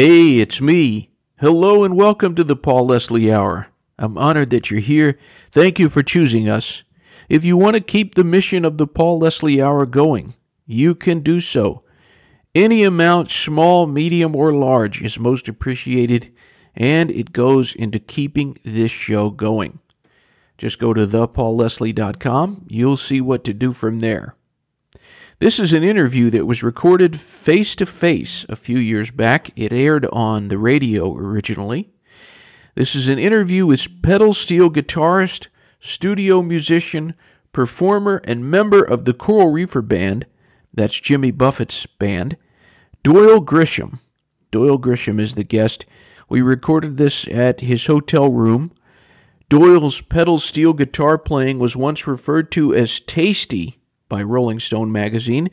Hey, it's me. Hello and welcome to the Paul Leslie Hour. I'm honored that you're here. Thank you for choosing us. If you want to keep the mission of the Paul Leslie Hour going, you can do so. Any amount, small, medium, or large, is most appreciated, and it goes into keeping this show going. Just go to thepaulleslie.com. You'll see what to do from there. This is an interview that was recorded face to face a few years back. It aired on the radio originally. This is an interview with pedal steel guitarist, studio musician, performer, and member of the Coral Reefer Band. That's Jimmy Buffett's band. Doyle Grisham. Doyle Grisham is the guest. We recorded this at his hotel room. Doyle's pedal steel guitar playing was once referred to as tasty by Rolling Stone magazine,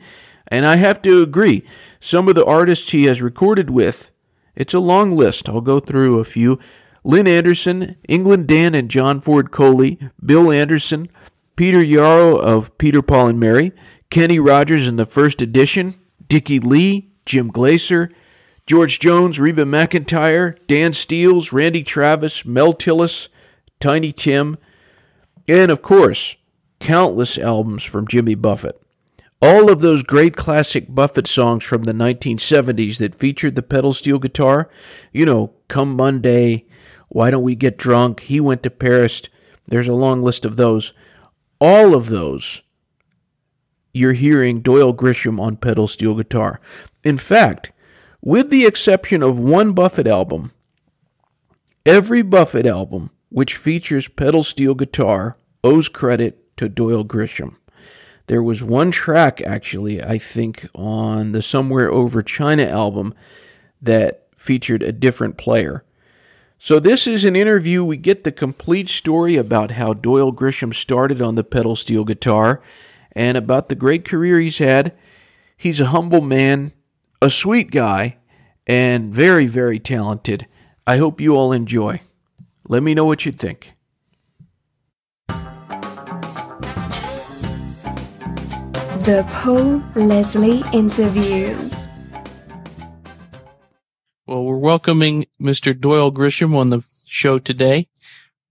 and I have to agree, some of the artists he has recorded with, it's a long list. I'll go through a few. Lynn Anderson, England Dan and John Ford Coley, Bill Anderson, Peter Yarrow of Peter, Paul, and Mary, Kenny Rogers in the first edition, Dickey Lee, Jim Glaser, George Jones, Reba McEntire, Dan Seals, Randy Travis, Mel Tillis, Tiny Tim, and of course, countless albums from Jimmy Buffett. All of those great classic Buffett songs from the 1970s that featured the pedal steel guitar, you know, Come Monday, Why Don't We Get Drunk, He Went to Paris, there's a long list of those. All of those you're hearing Doyle Grisham on pedal steel guitar. In fact, with the exception of one Buffett album, every Buffett album which features pedal steel guitar owes credit to Doyle Grisham. There was one track, actually, I think, on the Somewhere Over China album that featured a different player. So, this is an interview. We get the complete story about how Doyle Grisham started on the pedal steel guitar and about the great career he's had. He's a humble man, a sweet guy, and very, very talented. I hope you all enjoy. Let me know what you think. The Paul Leslie Interviews. Well, we're welcoming Mr. Doyle Grisham on the show today.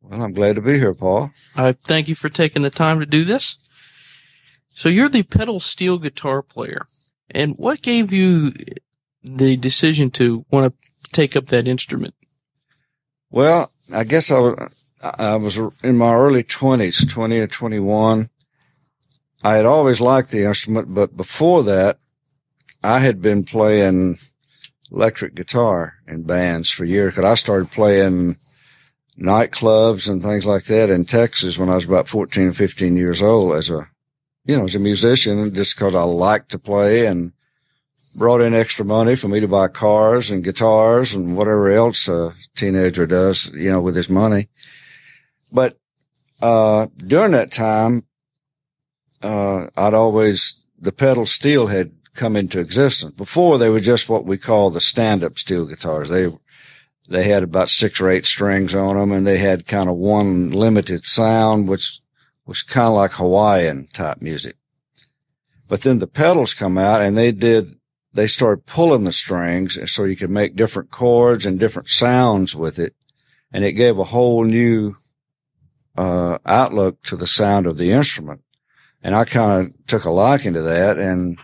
Well, I'm glad to be here, Paul. I thank you for taking the time to do this. So you're the pedal steel guitar player. And what gave you the decision to want to take up that instrument? Well, I guess I was, I was in my early twenties, 20 or 21. I had always liked the instrument, but before that, I had been playing electric guitar in bands for years. Cause I started playing nightclubs and things like that in Texas when I was about 14, or 15 years old as a, you know, as a musician, just cause I liked to play and brought in extra money for me to buy cars and guitars and whatever else a teenager does, you know, with his money. But, uh, during that time, uh, I'd always, the pedal steel had come into existence. Before they were just what we call the stand-up steel guitars. They, they had about six or eight strings on them and they had kind of one limited sound, which was kind of like Hawaiian type music. But then the pedals come out and they did, they started pulling the strings so you could make different chords and different sounds with it. And it gave a whole new, uh, outlook to the sound of the instrument. And I kind of took a liking to that. And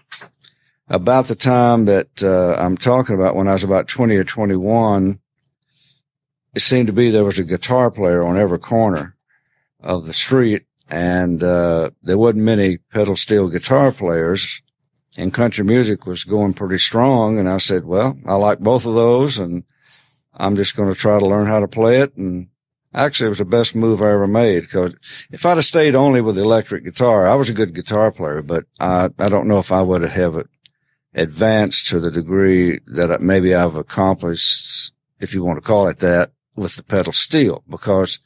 about the time that uh, I'm talking about, when I was about 20 or 21, it seemed to be there was a guitar player on every corner of the street. And uh, there wasn't many pedal steel guitar players. And country music was going pretty strong. And I said, well, I like both of those. And I'm just going to try to learn how to play it. And Actually, it was the best move I ever made because if I'd have stayed only with the electric guitar, I was a good guitar player, but I, I don't know if I would have advanced to the degree that maybe I've accomplished, if you want to call it that, with the pedal steel because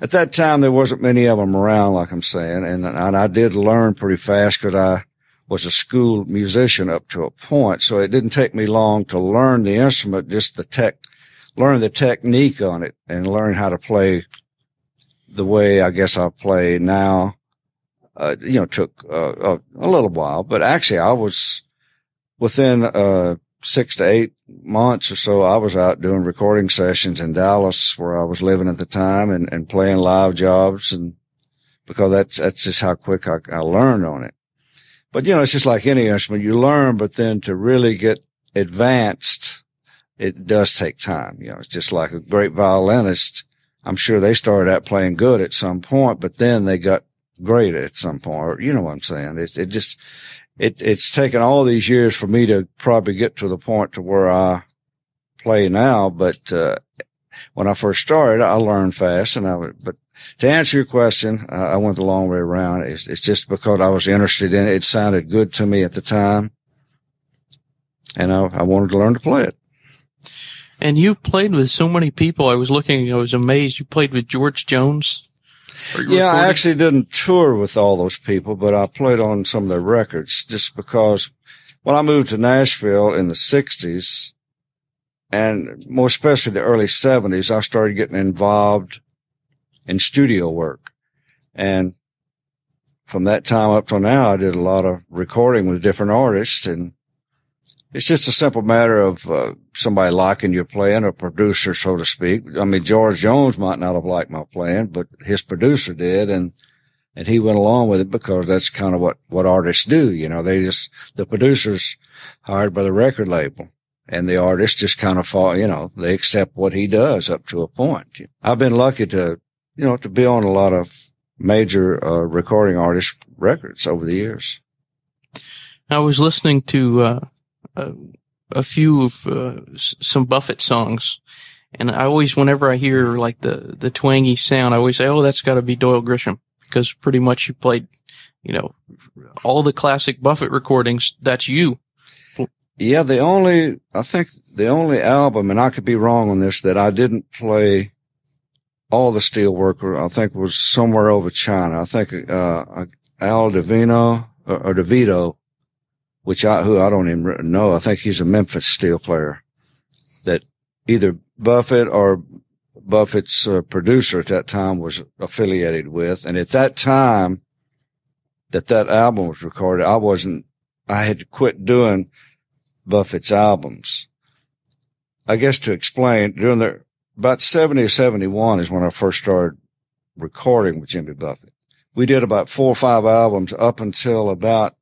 at that time there wasn't many of them around, like I'm saying. And, and I did learn pretty fast because I was a school musician up to a point. So it didn't take me long to learn the instrument, just the tech, learn the technique on it and learn how to play the way I guess I play now. Uh, you know, took uh, a, little while, but actually I was within uh, six to eight months or so, I was out doing recording sessions in Dallas where I was living at the time and, and playing live jobs. And because that's, that's just how quick I, I learned on it. But you know, it's just like any instrument you learn, but then to really get advanced, it does take time. You know, it's just like a great violinist. I'm sure they started out playing good at some point, but then they got great at some point. You know what I'm saying? It's, it just, it, it's taken all these years for me to probably get to the point to where I play now. But, uh, when I first started, I learned fast and I would, but to answer your question, uh, I went the long way around. It's, it's just because I was interested in it. It sounded good to me at the time and I, I wanted to learn to play it. And you've played with so many people. I was looking, I was amazed. You played with George Jones. Yeah, I actually didn't tour with all those people, but I played on some of their records just because when I moved to Nashville in the 60s and more especially the early 70s, I started getting involved in studio work. And from that time up till now, I did a lot of recording with different artists and it's just a simple matter of uh, somebody liking your playing, a producer, so to speak. I mean, George Jones might not have liked my playing, but his producer did, and and he went along with it because that's kind of what what artists do. You know, they just the producers hired by the record label, and the artists just kind of fall. You know, they accept what he does up to a point. I've been lucky to, you know, to be on a lot of major uh, recording artist records over the years. I was listening to. Uh a, a few of uh, some Buffett songs, and I always, whenever I hear like the the twangy sound, I always say, "Oh, that's got to be Doyle Grisham," because pretty much you played, you know, all the classic Buffett recordings. That's you. Yeah, the only I think the only album, and I could be wrong on this, that I didn't play all the Steelworker. I think was somewhere over China. I think uh, Al Divino or, or DeVito which I, who I don't even know. I think he's a Memphis steel player that either Buffett or Buffett's uh, producer at that time was affiliated with. And at that time that that album was recorded, I wasn't, I had quit doing Buffett's albums. I guess to explain, during the, about 70 or 71 is when I first started recording with Jimmy Buffett. We did about four or five albums up until about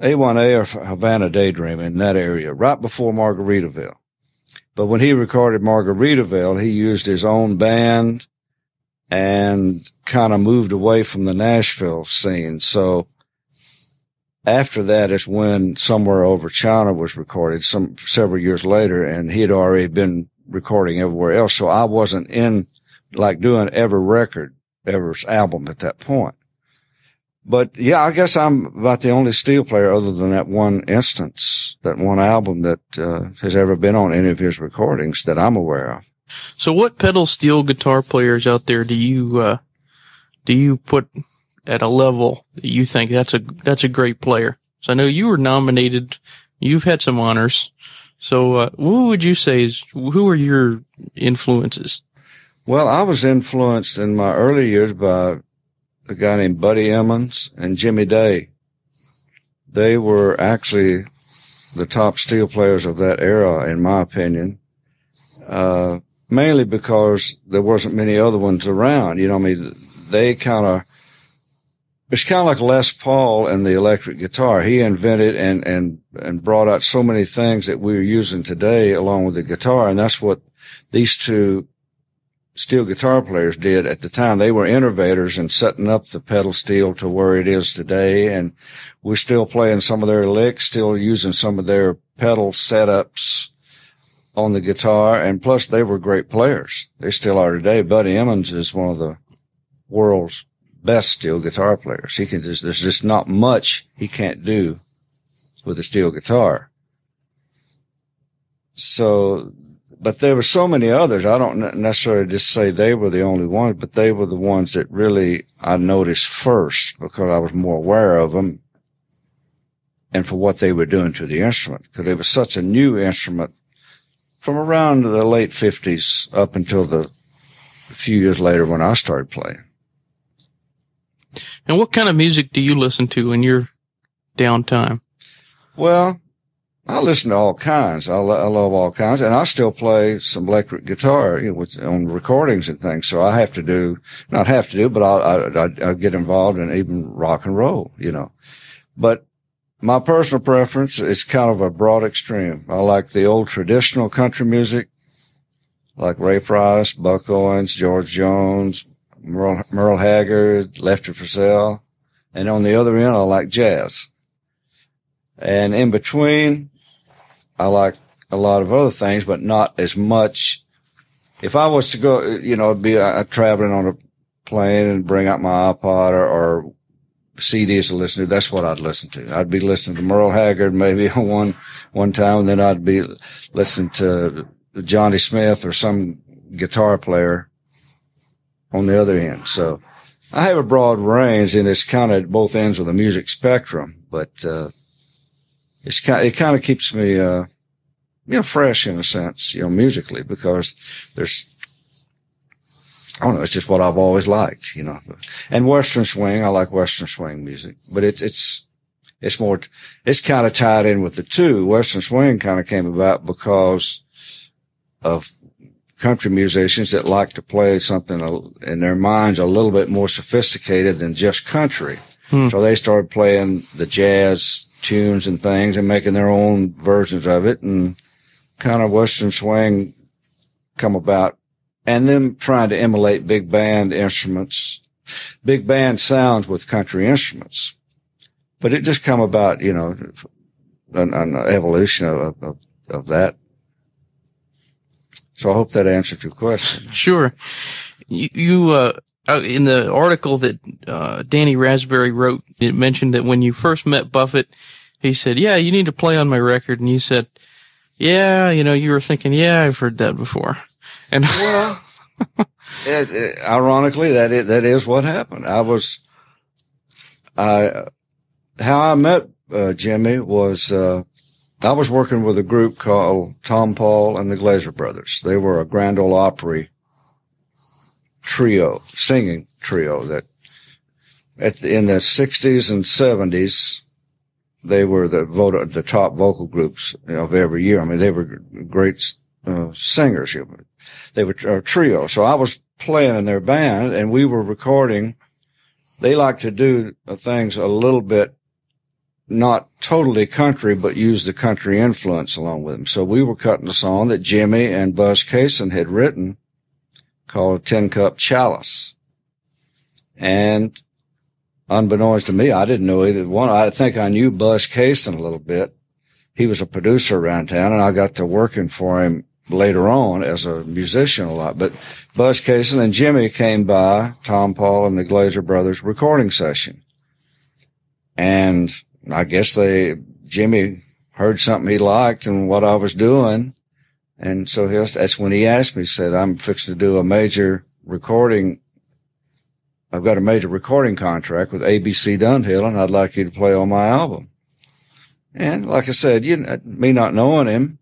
A1A or Havana Daydream in that area, right before Margaritaville. But when he recorded Margaritaville, he used his own band and kind of moved away from the Nashville scene. So after that is when Somewhere Over China was recorded some several years later and he had already been recording everywhere else. So I wasn't in like doing every record, every album at that point. But yeah, I guess I'm about the only steel player other than that one instance, that one album that uh, has ever been on any of his recordings that I'm aware of. So what pedal steel guitar players out there do you, uh, do you put at a level that you think that's a, that's a great player? So I know you were nominated. You've had some honors. So, uh, who would you say is, who are your influences? Well, I was influenced in my early years by a guy named Buddy Emmons and Jimmy Day. They were actually the top steel players of that era, in my opinion. Uh, mainly because there wasn't many other ones around. You know, I mean, they kind of, it's kind of like Les Paul and the electric guitar. He invented and, and, and brought out so many things that we're using today along with the guitar. And that's what these two steel guitar players did at the time. They were innovators in setting up the pedal steel to where it is today. And we're still playing some of their licks, still using some of their pedal setups on the guitar. And plus they were great players. They still are today. Buddy Emmons is one of the world's best steel guitar players. He can just, there's just not much he can't do with a steel guitar. So but there were so many others. I don't necessarily just say they were the only ones, but they were the ones that really I noticed first because I was more aware of them and for what they were doing to the instrument because it was such a new instrument from around the late fifties up until the few years later when I started playing. And what kind of music do you listen to in your downtime? Well, I listen to all kinds. I, lo- I love all kinds, and I still play some electric guitar you know, with, on recordings and things. So I have to do, not have to do, but I, I, I get involved in even rock and roll, you know. But my personal preference is kind of a broad extreme. I like the old traditional country music, like Ray Price, Buck Owens, George Jones, Merle, Merle Haggard, Lefty Frizzell. And on the other end, I like jazz. And in between, I like a lot of other things, but not as much. If I was to go, you know, be uh, traveling on a plane and bring out my iPod or, or CDs to listen to, that's what I'd listen to. I'd be listening to Merle Haggard maybe one, one time, and then I'd be listening to Johnny Smith or some guitar player on the other end. So I have a broad range and it's kind of both ends of the music spectrum, but, uh, it's kind, it kind of keeps me, uh, you know, fresh in a sense, you know, musically because there's, I don't know, it's just what I've always liked, you know, and Western swing. I like Western swing music, but it's, it's, it's more, it's kind of tied in with the two. Western swing kind of came about because of country musicians that like to play something in their minds a little bit more sophisticated than just country. Hmm. So they started playing the jazz tunes and things and making their own versions of it and kind of Western swing come about and them trying to emulate big band instruments, big band sounds with country instruments. But it just come about, you know, an, an evolution of, of, of that so I hope that answered your question. Sure. You, you uh, uh, in the article that uh, Danny Raspberry wrote, it mentioned that when you first met Buffett, he said, "Yeah, you need to play on my record," and you said, "Yeah, you know, you were thinking, yeah, I've heard that before." And well, it, it, ironically, that is, that is what happened. I was, I, how I met uh, Jimmy was uh, I was working with a group called Tompall and the Glaser Brothers. They were a Grand Ole Opry trio, singing trio that at the, in the 60s and 70s, they were the vote, the top vocal groups of every year. I mean, they were great uh, singers. They were a trio. So I was playing in their band and we were recording. They like to do things a little bit not totally country, but use the country influence along with them. So we were cutting a song that Jimmy and Buzz Cason had written called Tin Cup Chalice. And unbeknownst to me, I didn't know either one. I think I knew Buzz Cason a little bit. He was a producer around town and I got to working for him later on as a musician a lot. But Buzz Cason and Jimmy came by Tompall and the Glaser Brothers recording session. And I guess they, Jimmy heard something he liked and what I was doing. And so that's when he asked me, he said, I'm fixing to do a major recording. I've got a major recording contract with ABC Dunhill and I'd like you to play on my album. And like I said, you, me not knowing him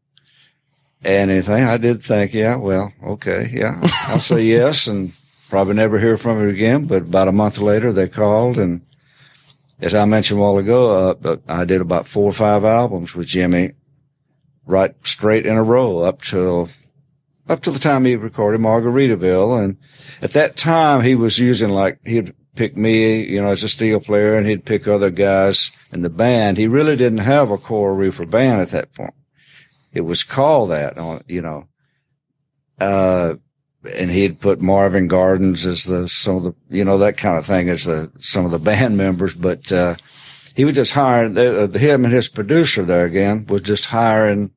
and anything, I did think, yeah, well, okay. Yeah, I'll say yes and probably never hear from him again. But about a month later, they called and as I mentioned a while ago, uh, I did about four or five albums with Jimmy, right straight in a row up till up to the time he recorded Margaritaville. And at that time, he was using like he'd pick me, you know, as a steel player, and he'd pick other guys in the band. He really didn't have a Coral Reefer band at that point. It was called that, on you know. Uh, and he'd put Marvin Gardens as the some of the you know that kind of thing as the some of the band members, but uh, he was just hiring uh, him and his producer there again was just hiring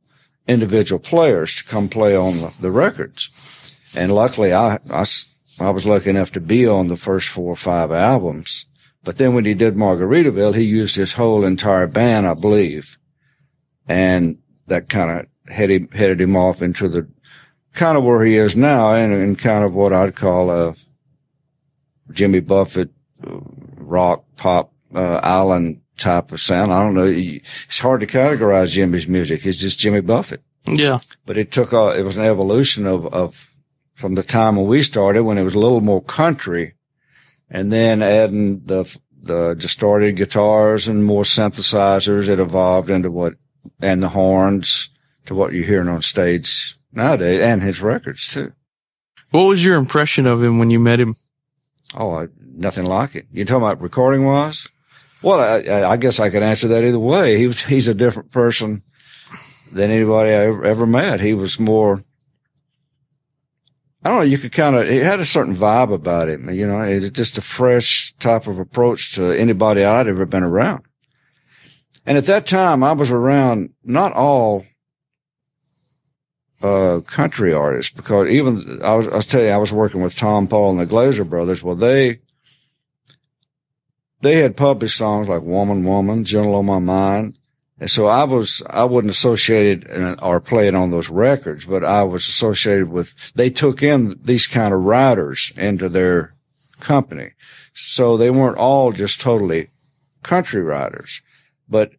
individual players to come play on the, the records, and luckily I, I I was lucky enough to be on the first four or five albums, but then when he did Margaritaville, he used his whole entire band, I believe, and that kind of headed headed him off into the kind of where he is now and, and kind of what I'd call a Jimmy Buffett uh, rock pop uh, island type of sound. I don't know. It's hard to categorize Jimmy's music. It's just Jimmy Buffett. Yeah. But it took a, it was an evolution of, of from the time when we started when it was a little more country and then adding the, the distorted guitars and more synthesizers. It evolved into what and the horns to what you're hearing on stage nowadays and his records too. What was your impression of him when you met him? Oh, I, nothing like it. You talking about recording wise? Well, I, I, guess I could answer that either way. He was, he's a different person than anybody I ever, ever met. He was more, I don't know, you could kind of, he had a certain vibe about him. You know, it was just a fresh type of approach to anybody I'd ever been around. And at that time, I was around not all uh, country artists because even I was, I was telling you, I was working with Tompall and the Glaser brothers. Well, they, they had published songs like Woman, Woman, Gentle on My Mind. And so I was, I wasn't associated or playing on those records, but I was associated with, they took in these kind of writers into their company. So they weren't all just totally country writers, but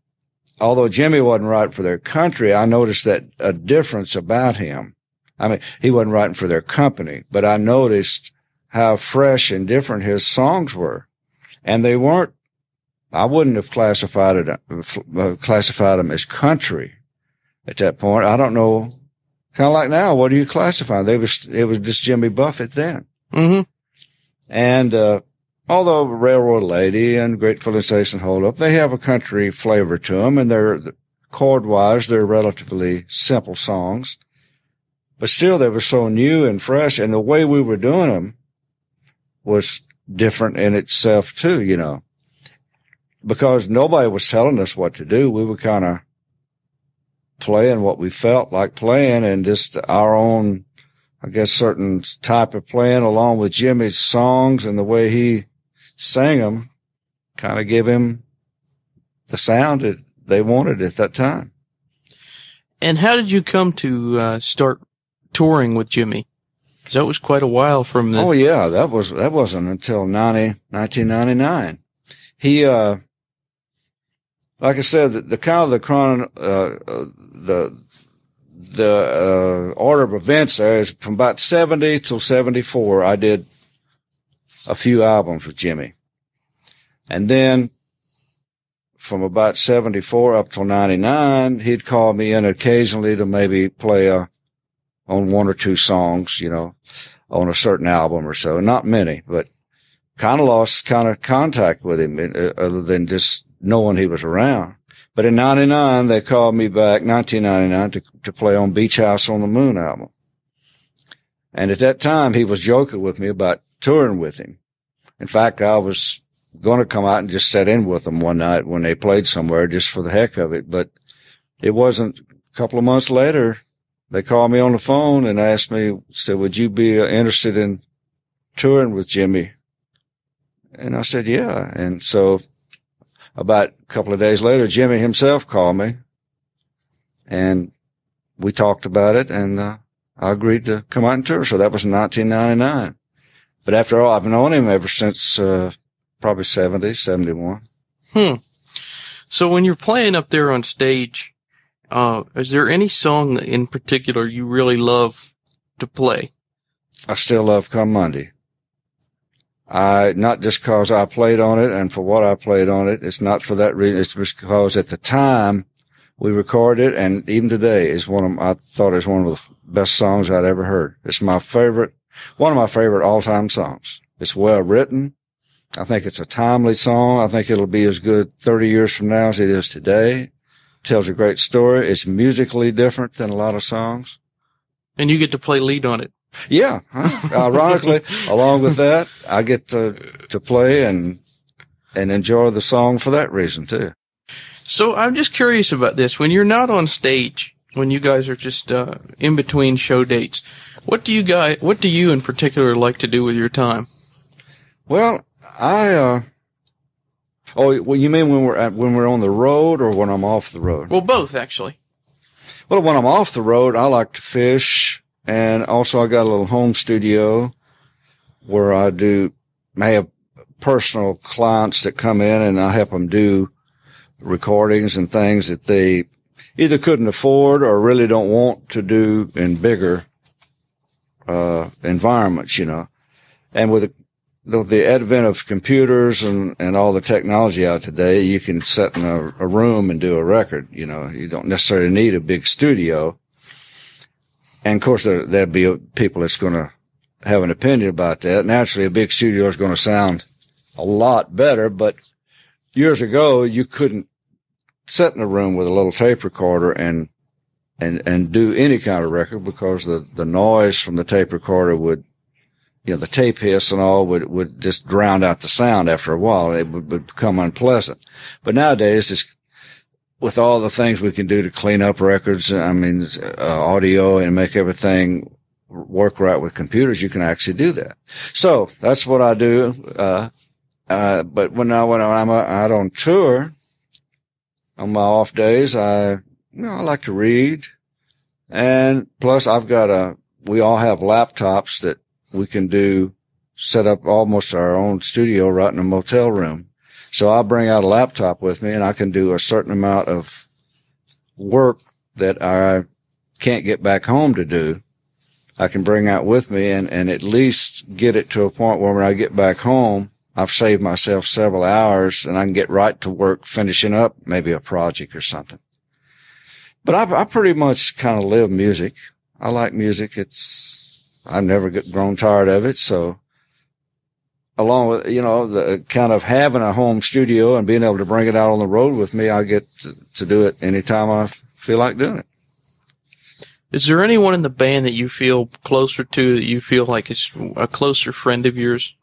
although Jimmy wasn't writing for their country, I noticed that a difference about him. I mean, he wasn't writing for their company, but I noticed how fresh and different his songs were. And they weren't, I wouldn't have classified it, uh, classified them as country at that point. I don't know. Kind of like now, what do you classify? They was, it was just Jimmy Buffett then. Mm-hmm. And, uh, although Railroad Lady and Great Filling Station Hold Up, they have a country flavor to them and they're chord wise, they're relatively simple songs, but still they were so new and fresh. And the way we were doing them was different in itself too, you know, because nobody was telling us what to do. We were kind of playing what we felt like playing and just our own, I guess, certain type of playing along with Jimmy's songs and the way he sang them kind of gave him the sound that they wanted at that time. And how did you come to uh, start touring with Jimmy? Because that was quite a while from the. Oh yeah, that was that wasn't until 90, 1999. He, uh, like I said, the, the kind of the chron, uh, uh, the the uh, order of events there is from about 70 till 74. I did a few albums with Jimmy. And then from about 74 up till 99, he'd call me in occasionally to maybe play a, on one or two songs, you know, on a certain album or so. Not many, but kind of lost kind of contact with him uh, other than just knowing he was around. But in 99, they called me back, 1999, to, to play on Beach House on the Moon album. And at that time, he was joking with me about touring with him. In fact, I was going to come out and just set in with them one night when they played somewhere just for the heck of it. But it wasn't a couple of months later. They called me on the phone and asked me, said, would you be uh, interested in touring with Jimmy? And I said, yeah. And so about a couple of days later, Jimmy himself called me and we talked about it and, uh, I agreed to come out and tour. So that was 1999. But after all, I've known him ever since, uh, probably 70, 71. Hmm. So when you're playing up there on stage, uh, is there any song in particular you really love to play? I still love Come Monday. I, not just cause I played on it and for what I played on it. It's not for that reason. It's because at the time we recorded it and even today is one of, I thought it's one of the best songs I'd ever heard. It's my favorite, one of my favorite all time songs. It's well written. I think it's a timely song. I think it'll be as good 30 years from now as it is today. Tells a great story. It's musically different than a lot of songs. And you get to play lead on it. Yeah. Ironically, along with that, I get to, to play and, and enjoy the song for that reason too. So I'm just curious about this. When you're not on stage, when you guys are just, uh, in between show dates, what do you guys, what do you in particular like to do with your time? Well, I, uh, oh, well, you mean when we're at, when we're on the road or when I'm off the road? Well, both actually. Well, when I'm off the road, I like to fish and also I got a little home studio where I do, I have personal clients that come in and I help them do recordings and things that they either couldn't afford or really don't want to do in bigger, uh, environments, you know. And with the, the advent of computers and, and all the technology out today, you can sit in a, a room and do a record. You know, you don't necessarily need a big studio. And of course, there, there'll be people that's going to have an opinion about that. Naturally, a big studio is going to sound a lot better, but years ago, you couldn't sit in a room with a little tape recorder and, and, and do any kind of record because the, the noise from the tape recorder would, you know, the tape hiss and all would, would just drown out the sound after a while. It would, would become unpleasant. But nowadays, it's, with all the things we can do to clean up records, I mean, uh, audio and make everything work right with computers, you can actually do that. So that's what I do. Uh, uh, but when I, when I'm out on tour, on my off days, I, you know, I like to read. And plus I've got a, we all have laptops that we can do, set up almost our own studio right in a motel room. So I'll bring out a laptop with me and I can do a certain amount of work that I can't get back home to do. I can bring out with me and, and at least get it to a point where when I get back home, I've saved myself several hours and I can get right to work finishing up maybe a project or something. But I, I pretty much kind of live music. I like music. It's, I've never get, grown tired of it. So along with, you know, the kind of having a home studio and being able to bring it out on the road with me, I get to, to do it anytime I feel like doing it. Is there anyone in the band that you feel closer to that you feel like is a closer friend of yours?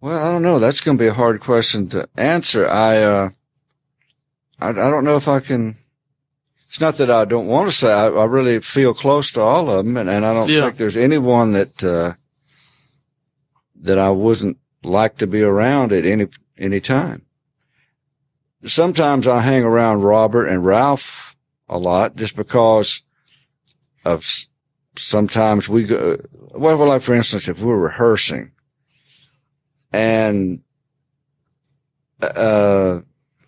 Well, I don't know. That's going to be a hard question to answer. I, uh, I, I don't know if I can. It's not that I don't want to say. I, I really feel close to all of them, and, and I don't Yeah. think there's anyone that uh, that I wasn't like to be around at any any time. Sometimes I hang around Robert and Ralph a lot just because of s- sometimes we go. Well, like for instance, if we're rehearsing and uh,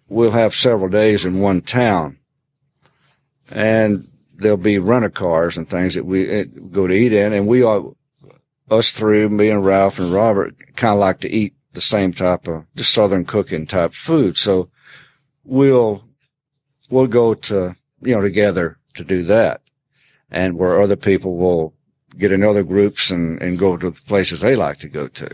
we'll have several days in one town, and there'll be rental cars and things that we uh, go to eat in, and we all, us three, me and Ralph and Robert, kind of like to eat the same type of just Southern cooking type food, so we'll we'll go to you know together to do that, and where other people will get in other groups and and go to the places they like to go to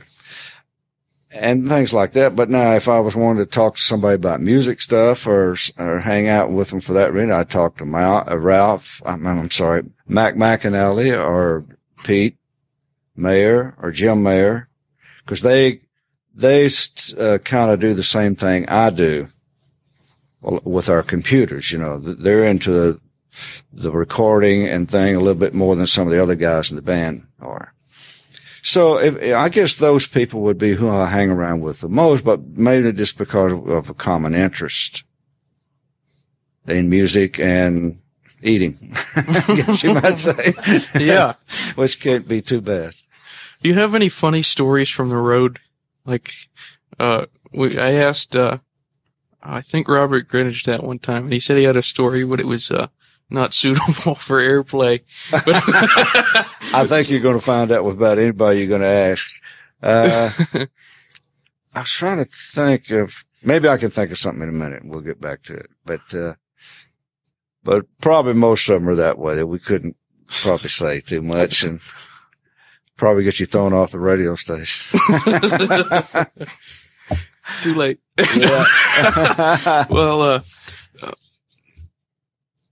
and things like that. But now, if I was wanting to talk to somebody about music stuff or or hang out with them for that reason, I'd talk to Ma- uh, Ralph. I'm, I'm sorry, Mac McAnally or Pete Mayer or Jim Mayer, because they they uh, kind of do the same thing I do with our computers. You know, they're into the, the recording and thing a little bit more than some of the other guys in the band are. So if, I guess those people would be who I hang around with the most, but maybe just because of a common interest in music and eating, I guess you might say. Yeah. Which can't be too bad. Do you have any funny stories from the road? Like, uh, we, I asked, uh, I think Robert Greenidge that one time, and he said he had a story, but it was, uh, not suitable for airplay. I think you're going to find out with about anybody you're going to ask. Uh, I was trying to think of, maybe I can think of something in a minute. We'll get back to it. But, uh, but probably most of them are that way that we couldn't probably say too much and probably get you thrown off the radio station. Too late. well, uh,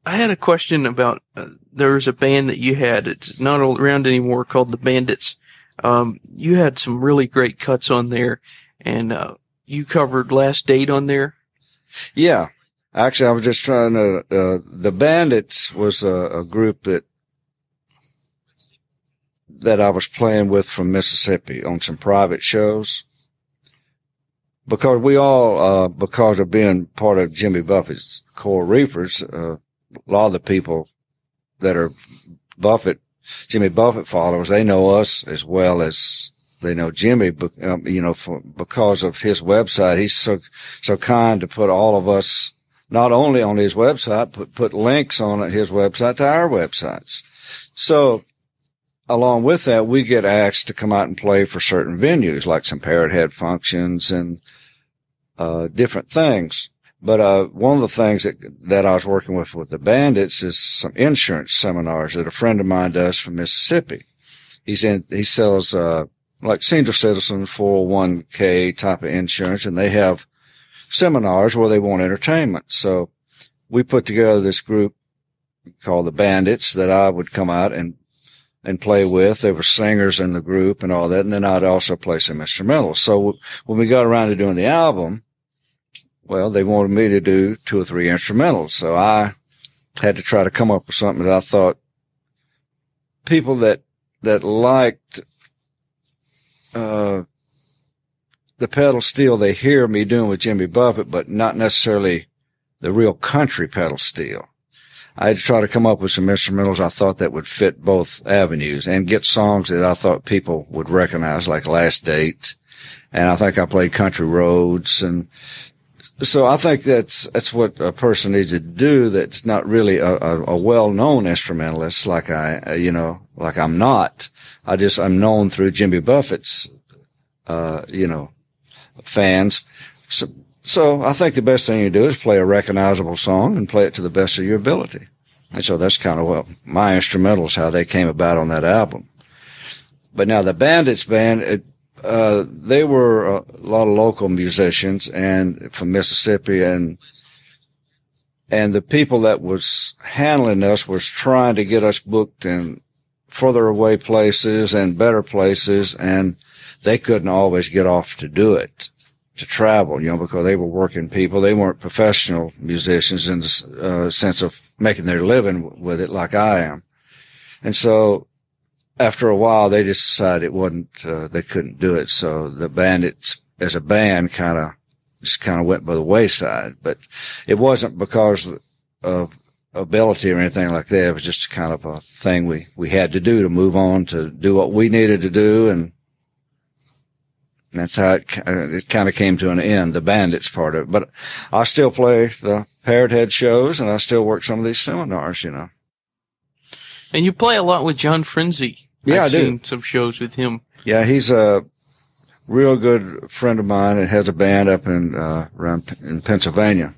I had a question about uh, there was a band that you had. It's not around anymore called the Bandits. Um, you had some really great cuts on there, and uh, you covered Last Date on there. yeah. Actually, I was just trying to, uh, the Bandits was a, a group that, that I was playing with from Mississippi on some private shows. Because we all, uh, because of being part of Jimmy Buffett's Coral Reefers, uh, a lot of the people that are Buffett, Jimmy Buffett followers, they know us as well as they know Jimmy, but, um, you know, for, because of his website, he's so, so kind to put all of us not only on his website, but put links on his website to our websites. So, along with that, we get asked to come out and play for certain venues, like some parrot head functions and, uh, different things. But, uh, one of the things that, that I was working with with the bandits is some insurance seminars that a friend of mine does from Mississippi. He's in, he sells, uh, like senior citizen 401k type of insurance and they have seminars where they want entertainment. So we put together this group called the bandits that I would come out and and play with. There were singers in the group and all that. And then I'd also play some instrumentals. So when we got around to doing the album, well, they wanted me to do two or three instrumentals. So I had to try to come up with something that I thought people that, that liked, uh, the pedal steel they hear me doing with Jimmy Buffett, but not necessarily the real country pedal steel. I had to try to come up with some instrumentals I thought that would fit both avenues and get songs that I thought people would recognize, like Last Date. And I think I played Country Roads. And so I think that's, that's what a person needs to do that's not really a, a, a well-known instrumentalist like I, you know, like I'm not. I just, I'm known through Jimmy Buffett's, uh, you know, fans. So so I think the best thing you do is play a recognizable song and play it to the best of your ability. And so that's kind of what my instrumentals, how they came about on that album. But now the Bandits band, it, uh, they were a lot of local musicians and from Mississippi and, and the people that was handling us was trying to get us booked in further away places and better places and they couldn't always get off to do it to travel, you know, because they were working people. They weren't professional musicians in the uh, sense of making their living with it like I am. And so after a while, they just decided it wasn't, uh, they couldn't do it. So the bandits as a band kind of just kind of went by the wayside, but it wasn't because of ability or anything like that. It was just kind of a thing we, we had to do to move on to do what we needed to do and that's how it, it kind of came to an end, the bandits part of it. But I still play the Parrot Head shows and I still work some of these seminars, you know. And you play a lot with John Frenzy. Yeah, I've I do. seen some shows with him. Yeah, he's a real good friend of mine and has a band up in, uh, around in Pennsylvania.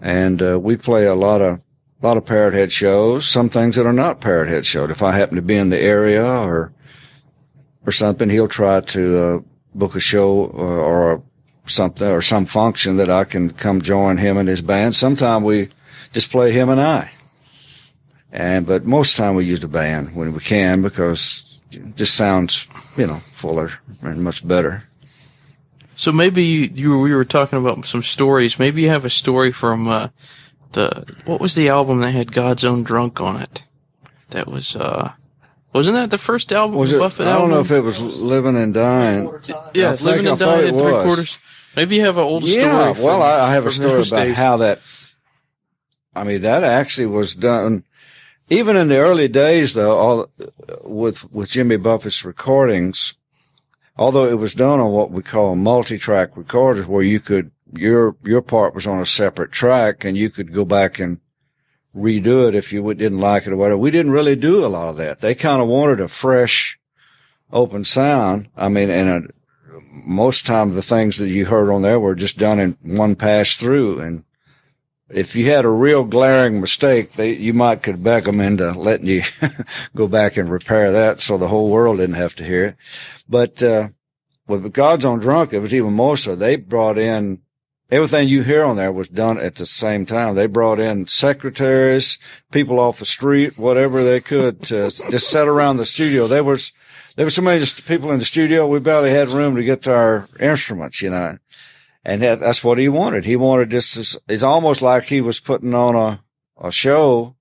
And, uh, we play a lot of, a lot of Parrot Head shows, some things that are not Parrot Head shows. If I happen to be in the area or, or something, he'll try to uh, book a show or, or, something or some function that I can come join him and his band. Sometimes we just play him and I. And but most time we use the band when we can because it just sounds, you know, fuller and much better. So maybe you, you we were talking about some stories. Maybe you have a story from uh, the what was the album that had God's Own Drunk on it? That was uh wasn't that the first album? Was it? Buffett I don't album? know if it was Living and Dying. Yeah, Living and Dying three quarters. Maybe you have an old Yeah, story. well, from- I, I have a story about days. how that. I mean, that actually was done. Even in the early days, though, all with with Jimmy Buffett's recordings, although it was done on what we call multi-track recorders, where you could your your part was on a separate track, and you could go back and redo it if you didn't like it or whatever. We didn't really do a lot of that. They kind of wanted a fresh, open sound. I mean, and a, most time the things that you heard on there were just done in one pass through. And if you had a real glaring mistake, they, you might could beg them into letting you go back and repair that so the whole world didn't have to hear it. But, uh, with God's Own Drunk, it was even more so. They brought in everything you hear on there was done at the same time. They brought in secretaries, people off the street, whatever they could to just sit around the studio. There was, there were so many people in the studio. We barely had room to get to our instruments, you know. And that, that's what he wanted. He wanted this, it's almost like he was putting on a, a show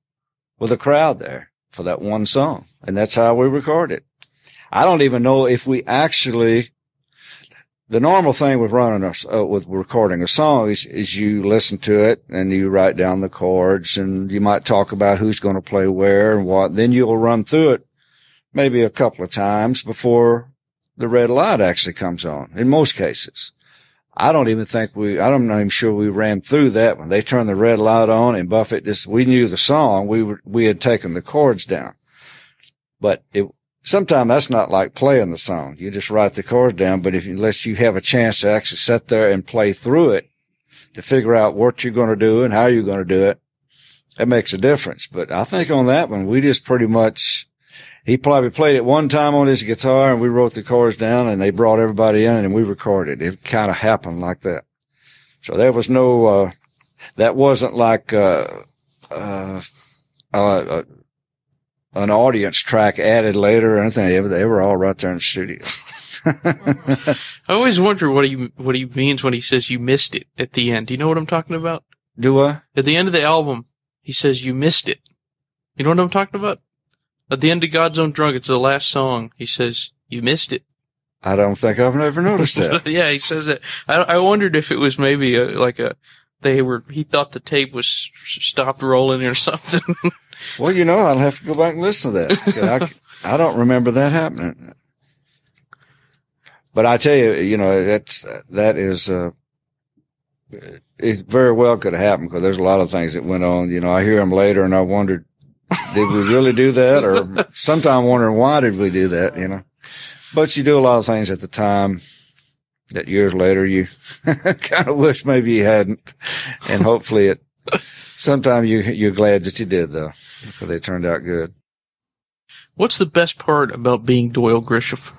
with a crowd there for that one song. And that's how we recorded. I don't even know if we actually, the normal thing with running a, uh, with recording a song is, is you listen to it and you write down the chords and you might talk about who's going to play where and what. Then you'll run through it maybe a couple of times before the red light actually comes on in most cases. I don't even think we, I'm not even sure we ran through that when they turned the red light on and Buffett just, we knew the song. We were, we had taken the chords down. But it, sometimes that's not like playing the song. You just write the chords down, but if, unless you have a chance to actually sit there and play through it to figure out what you're going to do and how you're going to do it, that makes a difference. But I think on that one, we just pretty much, he probably played it one time on his guitar and we wrote the chords down and they brought everybody in and we recorded. It kind of happened like that. So there was no, uh, that wasn't like, uh, uh, uh, an audience track added later or anything. They were, they were all right there in the studio. I always wonder what he what he means when he says you missed it at the end. Do you know what I'm talking about? Do I? At the end of the album, he says you missed it. You know what I'm talking about? At the end of God's Own Drunk, it's the last song. He says you missed it. I don't think I've ever noticed that. yeah, he says that. I, I wondered if it was maybe a, like a they were he thought the tape was stopped rolling or something. well, you know, I'll have to go back and listen to that. I, I don't remember that happening. But I tell you, you know, that's that is uh, it very well could have happened because there's a lot of things that went on. You know, I hear them later and I wondered, did we really do that? Or sometime wondering why did we do that? You know, but you do a lot of things at the time that years later you kind of wish maybe you hadn't. And hopefully it, sometime you, you're glad that you did though, because they turned out good. What's the best part about being Doyle Grisham?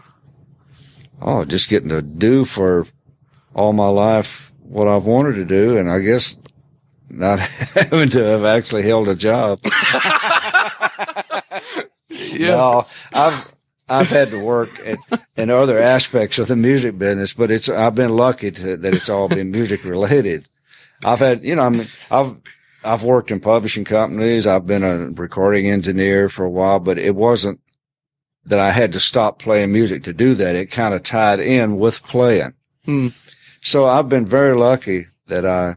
Oh, just getting to do for all my life what I've wanted to do. And I guess not having to have actually held a job. yeah. No, I've, I've had to work at, in other aspects of the music business, but it's, I've been lucky to, that it's all been music related. I've had, you know, I mean, I've, I've worked in publishing companies. I've been a recording engineer for a while, but it wasn't that I had to stop playing music to do that. It kind of tied in with playing. Hmm. So I've been very lucky that I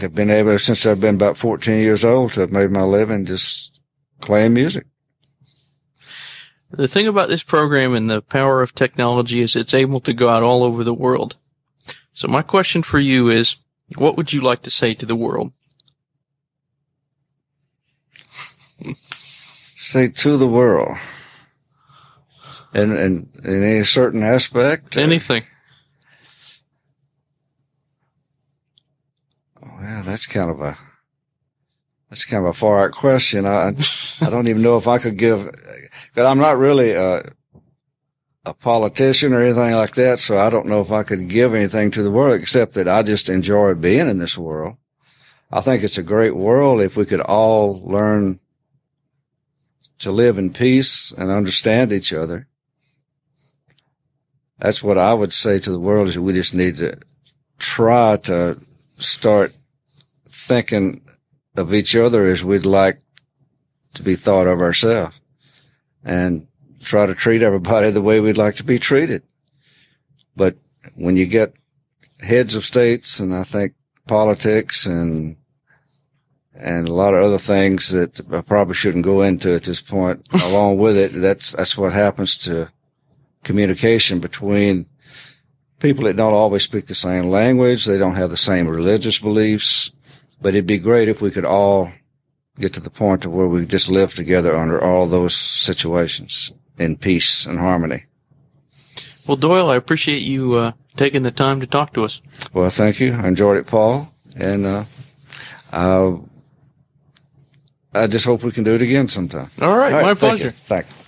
have been able, since I've been about 14 years old, to have made my living just playing music. The thing about this program and the power of technology is it's able to go out all over the world. So my question for you is, what would you like to say to the world? say to the world. In, in, in any certain aspect? Anything. Well, that's kind of a, that's kind of a far out question. I, I don't even know if I could give, cause I'm not really a, a politician or anything like that. So I don't know if I could give anything to the world except that I just enjoy being in this world. I think it's a great world if we could all learn to live in peace and understand each other. That's what I would say to the world is we just need to try to start thinking of each other as we'd like to be thought of ourselves and try to treat everybody the way we'd like to be treated. But when you get heads of states and I think politics and and a lot of other things that I probably shouldn't go into at this point. Along with it, that's that's what happens to communication between people that don't always speak the same language. They don't have the same religious beliefs. But it'd be great if we could all get to the point of where we just live together under all those situations in peace and harmony. Well, Doyle, I appreciate you uh, taking the time to talk to us. Well, thank you. I enjoyed it, Paul, and uh, I, I just hope we can do it again sometime. All right, all right my pleasure. Thank you.